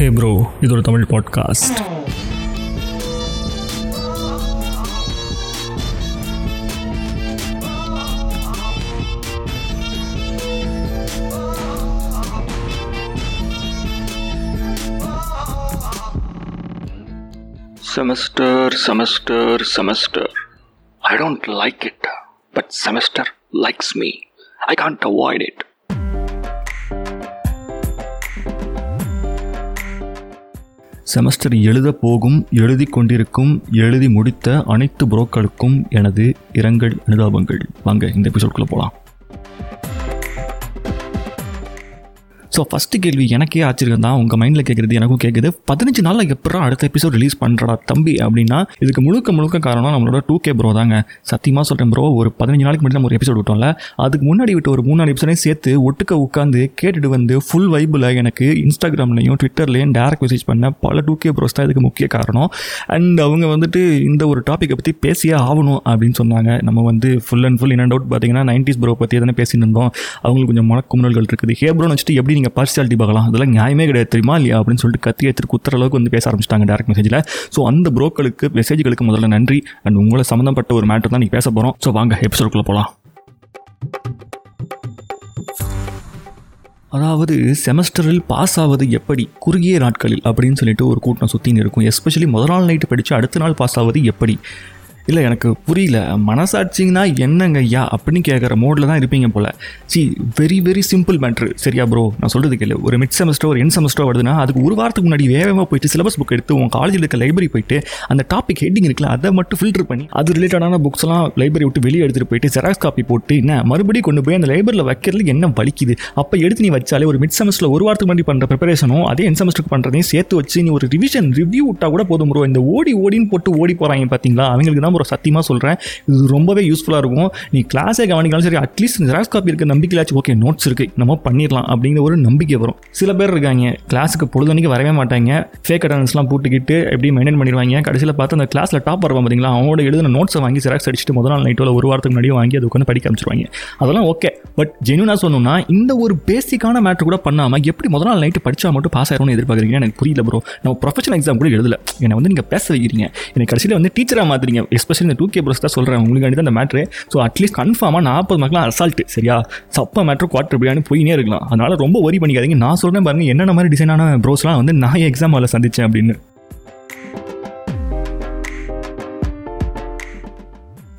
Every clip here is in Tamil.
ஹே ப்ரோ இது ஒரு Tamil podcast Semester, semester, semester. I don't like it, but semester likes me. I can't avoid it. semester எழுத போகும் எழுதி கொண்டிருக்கும் எழுதி முடித்த அனைத்து புரோக்களுக்கும் எனது இரங்கல் அனுதாபங்கள். வாங்க இந்த எபிசோட்குள்ளே போகலாம் ஸோ ஃபஸ்ட்டு கேள்வி எனக்கே ஆச்சரியம் தான். உங்கள் மைண்டில் கேட்குறது எனக்கும் கேட்குது பதினஞ்சு நாளில் எப்படா அடுத்த எபிசோட் ரிலீஸ் பண்ணுறடா தம்பி அப்படின்னா இதுக்கு முழுக்க முழுக்க காரணம் நம்மளோட டூ கே ப்ரோ தாங்க. சத்தியமாக சொல்கிறேன் ப்ரோ ஒரு பதினஞ்சு நாளைக்கு முன்னாடி நம்ம ஒரு எபிசோட் விட்டோம்ல அதுக்கு முன்னாடி விட்டு ஒரு மூணு நாலு எபிசோடையும் சேர்த்து ஒட்டுக்க உட்காந்து கேட்டுட்டு வந்து ஃபுல் வைபில் எனக்கு இன்ஸ்டாகிராம்லையும் ட்விட்டர்லையும் டேரக்ட் மெசேஜ் பண்ண பல டூ கே ப்ரோஸ் தான் இதுக்கு முக்கிய காரணம். அண்ட் அவங்க வந்துட்டு இந்த ஒரு டாப்பிக்கை பற்றி பேசியே ஆகணும் அப்படின்னு சொன்னாங்க. நம்ம வந்து full and full in and out பார்த்தீங்கன்னா நைன்டிஸ் ப்ரோ பற்றி எதனா பேசிட்டு இருந்தோம். அவங்களுக்கு கொஞ்சம் மனக்குமுறல்கள் இருக்குது. ஹே ப்ரோன்னு வச்சுட்டு எப்படி நீங்கள் பார்சியாலிட்டி பார்க்கலாம் அதெல்லாம் நியாயமே கிடையாது தெரியுமா இல்லையா? அப்படின்னு சொல்லிட்டு கத்தி எடுத்து குத்துற அளவுக்கு வந்து பேச ஆரம்பிச்சிட்டாங்க டேரக்ட் மெசேஜில் ஸோ அந்த ப்ரோக்களுக்கு மெசேஜ்களுக்கு முதல்ல நன்றி. அண்ட் உங்களை சம்மந்தப்பட்ட ஒரு மேட்டர் தான் நீங்கள் பேச போகிறோம் ஸோ வாங்க எபிசோடுக்குள்ளே போகலாம் அதாவது செமஸ்டரில் பாஸ் ஆவது எப்படி? குறுகிய நாட்களில் அப்படின்னு சொல்லிட்டு ஒரு கூட்டம் சுற்றின்னு இருக்கும். எஸ்பெஷலி முதல் நாள் நைட்டு படித்து அடுத்த நாள் பாஸ் ஆவது எப்படி? இல்லை எனக்கு புரியல. மனசாட்சிங்கன்னா என்னங்க ஐயா அப்படின்னு கேட்குற மோடில் தான் இருப்பீங்க போல். See very very simple matter சரியா ப்ரோ நான் சொல்கிறது கேளு. ஒரு மிட் செமஸ்டர் ஒரு என் செமஸ்டர் வருதுன்னா அதுக்கு ஒரு வாரத்துக்கு முன்னாடி வேகமாக போயிட்டு சிலபஸ் புக் எடுத்து உங்கள் காலேஜில் இருக்க லைப்ரரி போயிட்டு அந்த டாபிக் ஹெட்டிங் இருக்குல்ல அதை மட்டும் ஃபில்டர் பண்ணி அது ரிலேட்டடான புக்ஸ்லாம் லைப்ரரி விட்டு வெளியே எடுத்துகிட்டு போயிட்டு ஜெராக்ஸ் காப்பி போட்டு என்ன மறுபடியும் கொண்டு போய் அந்த லைப்ரரியில் வைக்கிறதுக்கு என்ன வலிக்குது? அப்போ எடுத்து நீ வச்சாலே ஒரு மிட் செமஸ்டரில் ஒரு வாரத்துக்கு முன்னாடி பண்ணுற ப்ரிப்பரேஷனும் அதே என் செமஸ்டருக்கு பண்ணுறதையும் சேர்த்து வச்சு நீ ஒரு ரிவிஷன் ரிவ்யூ விட்டால் கூட போதும் ப்ரோ இந்த ஓடி ஓடின்னு போட்டு ஓடி போகிறாங்க பார்த்தீங்களா அவங்களுக்கு தான் ஒரு சத்தியமாக சொல்கிறேன் இது ரொம்பவே யூஸ்ஃபுல்லாக இருக்கும். நீ கிளாஸே கவனிக்கலாம் சரி அட்லீஸ்ட் ஜெராக்ஸ் காப்பி இருக்க நம்பிக்கையாச்சும் ஓகே நோட்ஸ் இருக்குது நம்ம பண்ணிடலாம் அப்படிங்கிற ஒரு நம்பிக்கை வரும். சில பேர் இருக்காங்க கிளாஸுக்கு பொழுதுனைக்கு வரவே மாட்டாங்க. ஃபேக் அட்டன்ஸ்லாம் போட்டுக்கிட்டு எப்படி மெயின்டைன் பண்ணிடுவாங்க? கடைசியில் பார்த்து அந்த கிளாஸில் டாப் வருவாங்க பார்த்தீங்களா அவங்களோட எழுதின நோட்ஸை வாங்கி ஜெராக்ஸ் அடிச்சுட்டு முதல் நாள் நைட்டோட ஒரு வாரத்துக்கு முன்னாடி வாங்கி அது உட்காந்து படிக்க அமைச்சிருவாங்க அதெல்லாம் ஓகே பட் ஜென்யூனாக சொன்னோம்னா இந்த ஒரு பேசிக்கான மேட்ரு கூட பண்ணாமல் எப்படி முதல் நாள் நைட்டு படித்தா மட்டும் பாஸ் ஆயிரும்னு எதிர்பார்க்குறீங்க எனக்கு புரியல ப்ரோ நம்ம ப்ரொஃபஷனல் எக்ஸாம் கூட எழுதல. என்னை வந்து நீங்கள் பேச வைக்கிறீங்க. எனக்கு கடைசியில் வந்து டீச்சராக மாற்றுறீங்க எஸ்பெஷலி இந்த டூ கே ப்ரோஸ் தான் சொல்கிறேன் உங்களுக்கு தான் அந்த மேட்ரு ஸோ அட்லீஸ்ட் கன்ஃபார்மாக நாற்பது மார்க்லாம் அசால்ட்டு சரியா? சப்ப மேட்ரு குவார்டர் பிரியாணி போயினே இருக்கலாம். அதனால் ரொம்ப ஒரி பண்ணிக்காதீங்க. நான் சொல்கிறேன் பாருங்கள் என்னென்ன மாதிரி டிசைனான ப்ரோஸ்லாம் வந்து நான் எக்ஸாம் அதில் சந்தித்தேன் அப்படின்னு.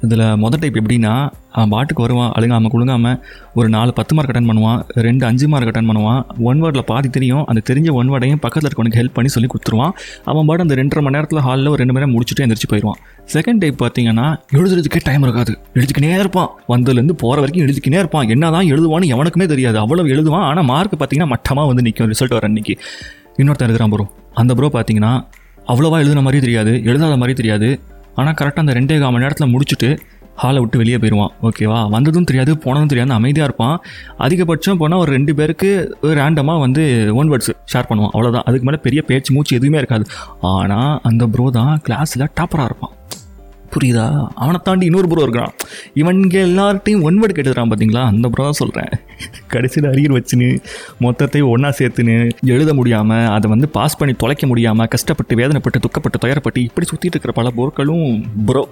இதில் மொதல் டைப் எப்படின்னா அவன் பாட்டுக்கு வருவான் அழுங்காமல் குழுங்காமல் ஒரு நாலு பத்து மார்க் அட்டன் பண்ணுவான் ரெண்டு அஞ்சு மார்க் அட்டன் பண்ணுவான். ஒன் வேர்டில் பாதி தெரியும் அந்த தெரிஞ்ச ஒன் வேர்டையும் பக்கத்தில் இருக்கவனுக்கு ஹெல்ப் பண்ணி சொல்லி கொடுத்துருவான். அவன் பாட்டு அந்த ரெண்டரை மணி நேரத்தில் ஹாலில் ஒரு ரெண்டு மணி நேரம் முடிச்சுட்டு எந்திரிச்சு போயிடுவான். செகண்ட் டைப் பார்த்தீங்கன்னா எழுதுறதுக்கே டைம் இருக்காது. எழுதிக்கினே இருப்பான். வந்ததுலேருந்து போகிற வரைக்கும் எழுதிக்கினே இருப்பான். என்ன தான் எழுதுவான்னு எவனுக்குமே தெரியாது. அவ்வளோ எழுதுவான். ஆனால் மார்க் பார்த்தீங்கன்னா மட்டமாக வந்து நிற்கும் ரிசல்ட் வர அன்னைக்கு. இன்னொருத்தர் எழுதுகிறான் ப்ரோ அந்த ப்ரோ பார்த்தீங்கன்னா அவ்வளோவா எழுதுன மாதிரி தெரியாது. எழுதாத மாதிரி தெரியாது. ஆனால் கரெக்டாக அந்த ரெண்டே கால் மணி நேரத்தில் முடிச்சுட்டு ஹாலை விட்டு வெளியே போயிடுவான் ஓகேவா வந்ததும் தெரியாது போனதும் தெரியாது அமைதியாக இருப்பான். அதிகபட்சம் போனால் ஒரு ரெண்டு பேருக்கு ரேண்டமாக வந்து ஒன் வேர்ட்ஸ் ஷேர் பண்ணுவான். அவ்வளோதான் அதுக்கு மேலே பெரிய பேச்சு மூச்சு எதுவுமே இருக்காது. ஆனால் அந்த ப்ரோ தான் கிளாஸில் டாப்பராக இருப்பான். புரியுதா? அவனை தாண்டி இன்னொரு ப்ரோ இருக்கிறான் இவன்க எல்லார்ட்டையும் ஒன் கேட்டுக்கிறான் பார்த்தீங்களா அந்த ப்ரோ தான் சொல்கிறேன் கடைசியில் அரியர் வச்சுன்னு மொத்தத்தையும் ஒன்றா சேர்த்துன்னு எழுத முடியாமல் அதை வந்து பாஸ் பண்ணி தொலைக்க முடியாமல் கஷ்டப்பட்டு வேதனைப்பட்டு துக்கப்பட்டு துயரப்பட்டு இப்படி சுற்றிட்டு இருக்கிற பல பொருட்களும் ப்ரோ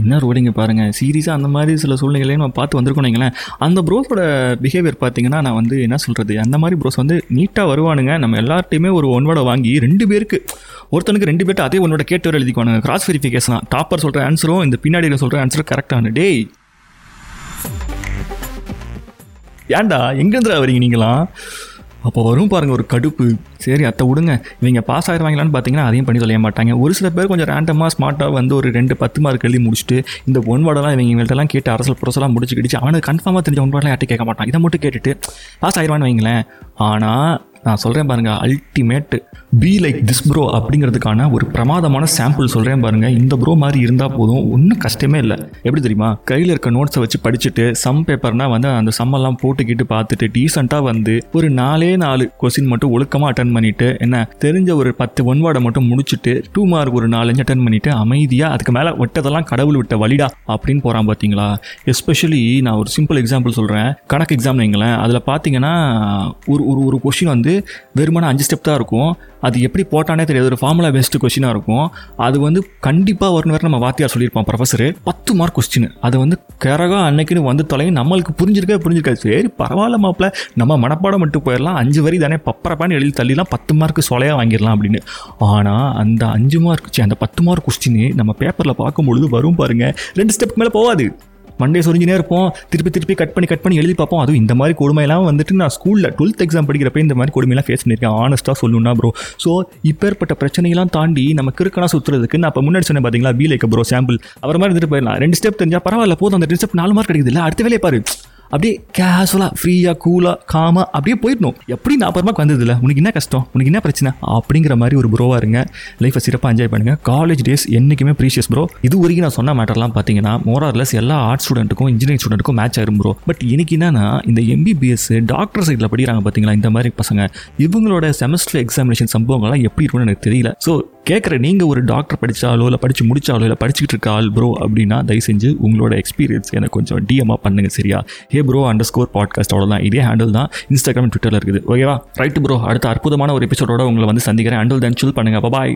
என்ன ரோடிங்க பாருங்கள் சீரியஸாக அந்த மாதிரி சில சூழ்நிலைகளையும் நம்ம பார்த்து வந்திருக்கோம் அந்த ப்ரோஸோட பிஹேவியர் பார்த்தீங்கன்னா நான் வந்து என்ன சொல்கிறது அந்த மாதிரி ப்ரோஸ் வந்து நீட்டாக வருவானுங்க. நம்ம எல்லார்ட்டையுமே ஒரு ஒன்வோட வாங்கி ரெண்டு பேருக்கு ஒருத்தனுக்கு ரெண்டு பேர்ட்டு அதே ஒன்னோட கேட்டு வர எழுதிக்குவானுங்க. கிராஸ் வெரிஃபிகேஷன் டாப்பர் சொல்கிற ஆன்சரும் இந்த பின்னாடி சொல்கிற ஆன்சரும் கரெக்டான டேய். ஏன்டா? எங்கேருந்துடா வரீங்க நீங்களாம்? அப்போ வரும் பாருங்க ஒரு கடுப்பு. சரி அத்தை விடுங்க. இவங்க பாஸ் ஆயிடுவாங்களான்னு பார்த்தீங்கன்னா அதையும் பண்ணி சொல்ல மாட்டாங்க. ஒரு சில பேர் கொஞ்சம் ரேண்டமாக ஸ்மார்ட்டாக வந்து ஒரு ரெண்டு பத்து மார்க் எழுதி முடிச்சுட்டு இந்த ஒன்பாடெல்லாம் இவங்க இவங்கள்ட்டலாம் கேட்டு அரசல் புரசலாம் முடிச்சு கிடிச்சு அவனுக்கு கன்ஃபார்மாக தெரிஞ்ச ஒன் வார்டெலாம் கேட்க மாட்டான். இதை மட்டும் கேட்டுட்டு பாஸ் ஆயிடுவான்னு வைங்களேன். ஆனால் நான் சொல்கிறேன் பாருங்கள் ultimate be like this bro அப்படிங்கிறதுக்கான ஒரு பிரமாதமான சாம்பிள் சொல்கிறேன் பாருங்கள் இந்த ப்ரோ மாதிரி இருந்தால் போதும் ஒன்றும் கஷ்டமே இல்லை. எப்படி தெரியுமா? கையில் இருக்க நோட்ஸை வச்சு படிச்சுட்டு சம் பேப்பர்னால் வந்து அந்த சம்மெல்லாம் போட்டுக்கிட்டு பார்த்துட்டு டீசெண்டாக வந்து ஒரு நாலே நாலு கொஸ்டின் மட்டும் ஒழுக்கமாக அட்டன் பண்ணிவிட்டு என்ன தெரிஞ்ச ஒரு பத்து ஒன் வார்டை மட்டும் முடிச்சுட்டு டூ மார்க் ஒரு நாலஞ்சு அட்டன் பண்ணிவிட்டு அமைதியாக அதுக்கு மேலே விட்டதெல்லாம் கடவுள் விட்ட வழிடா அப்படின்னு போகிறான் பார்த்தீங்களா எஸ்பெஷலி நான் ஒரு சிம்பிள் எக்ஸாம்பிள் சொல்கிறேன் கணக்கு எக்ஸாம் வைங்களேன். அதில் பார்த்தீங்கன்னா ஒரு ஒரு ஒரு கொஷின் வந்து வெறுமனே அஞ்சு ஸ்டெப் தான் இருக்கும். அது எப்படி போட்டானே தெரியாது. ஒரு ஃபார்முலா பெஸ்ட் கொஸ்டினாக இருக்கும். அது வந்து கண்டிப்பாக வரும் வேறு நம்ம வாத்தியார் சொல்லியிருப்போம் ப்ரொஃபஸர் பத்து மார்க் கொஸ்டின் அது வந்து கரகம் அன்னைக்குன்னு வந்து தொலையும் நம்மளுக்கு புரிஞ்சிருக்கே புரிஞ்சிருக்காது. சரி பரவாயில்ல மாப்பிள்ள நம்ம மனப்பாடம் மட்டும் போயிடலாம். அஞ்சு வரி தானே. பப்பரப்பான்னு எழுதி தள்ளிலாம் பத்து மார்க் சொலையாக வாங்கிடலாம் அப்படின்னு. ஆனால் அந்த அஞ்சு மார்க் அந்த பத்து மார்க் கொஸ்டின் நம்ம பேப்பரில் பார்க்கும்பொழுது வரும் பாருங்கள் ரெண்டு ஸ்டெப் மேலே போகாது. மண்டே சொரிஞ்சினே இருப்போம். திருப்பி திருப்பி கட் பண்ணி கட் பண்ணி எழுதி பார்ப்போம். அதுவும் இந்த மாதிரி கொடுமையெல்லாம் வந்துட்டு நான் ஸ்கூலில் டுவெல்த் எக்ஸாம் படிக்கிறப்ப இந்த மாதிரி கொடுமையெல்லாம் ஃபேஸ் பண்ணியிருக்கேன். ஆனஸ்ட்டாக சொல்லணும்னா ப்ரோ ஸோ இப்பேற்பட்ட பிரச்சனையெல்லாம் தாண்டி நம்ம கிறுக்கனா சுற்றுறதுக்கு நான் இப்போ முன்னாடி சொன்னேன் பார்த்தீங்களா பீலேக்க ப்ரோ சாம்பிள் அவர் மாதிரி இருந்துட்டு போயிடலாம். ரெண்டு ஸ்டெப் தெரிஞ்சால் பரவாயில்ல போதும். அந்த ரெண்டு ஸ்டெப் நாலு மார்க் கிடைக்குது இல்லை அடுத்த வேலையை பாரு. அப்படியே கேஷுவலாக ஃப்ரீயாக கூலாக காமாக அப்படியே போயிடணும். எப்படி நான் அப்புறமா வந்தது இல்லை உனக்கு என்ன கஷ்டம்? உனக்கு என்ன பிரச்சனை? அப்படிங்கிற மாதிரி ஒரு ப்ரோவாக இருங்க. லைஃப்பை சிறப்பாக என்ஜாய் பண்ணுங்கள் காலேஜ் டேஸ் என்றைக்குமே ப்ரீஷியஸ் ப்ரோ இது வரைக்கும் நான் சொன்ன மேட்டர்லாம் பார்த்தீங்கன்னா மோரார்லெஸ் எல்லா ஆர்ட்ஸ் ஸ்டூடெண்ட்டுக்கும் இன்ஜினியரிங் ஸ்டூடெண்ட்டுக்கும் மேட்ச் ஆயிரும் ப்ரோ பட் இன்னைக்கு என்னன்னா இந்த எம்பிபிஎஸ் டாக்டர் சைடில் படிக்கிறாங்க பார்த்தீங்களா இந்த மாதிரி பசங்க. இவங்களோட செமஸ்டர் எக்ஸாமினேஷன் சம்பவங்கள்லாம் எப்படி இருக்கும்னு எனக்கு தெரியல. ஸோ கேட்குற நீங்கள் ஒரு டாக்டர் படித்தாலோ இல்லை படித்து முடித்தாலோ இல்லை படிச்சுக்கிட்டு இருக்க ஆள் ப்ரோ அப்படின்னா தயவு செஞ்சு உங்களோட எக்ஸ்பீரியன்ஸ் எனக்கு கொஞ்சம் டிஎம்மாக பண்ணுங்க சரியா? Hey bro underscore podcast அவ்வளோதான் இதே ஹேண்டில் தான் இன்ஸ்டாகிராம் ட்விட்டரில் இருக்குது. ஓகேவா ரைட்டு ப்ரோ அடுத்த அற்புதமான ஒரு எபிசோடோட உங்களை வந்து சந்திக்கிறேன். ஹேண்டில் தென் சில் பண்ணுங்கள் பாய்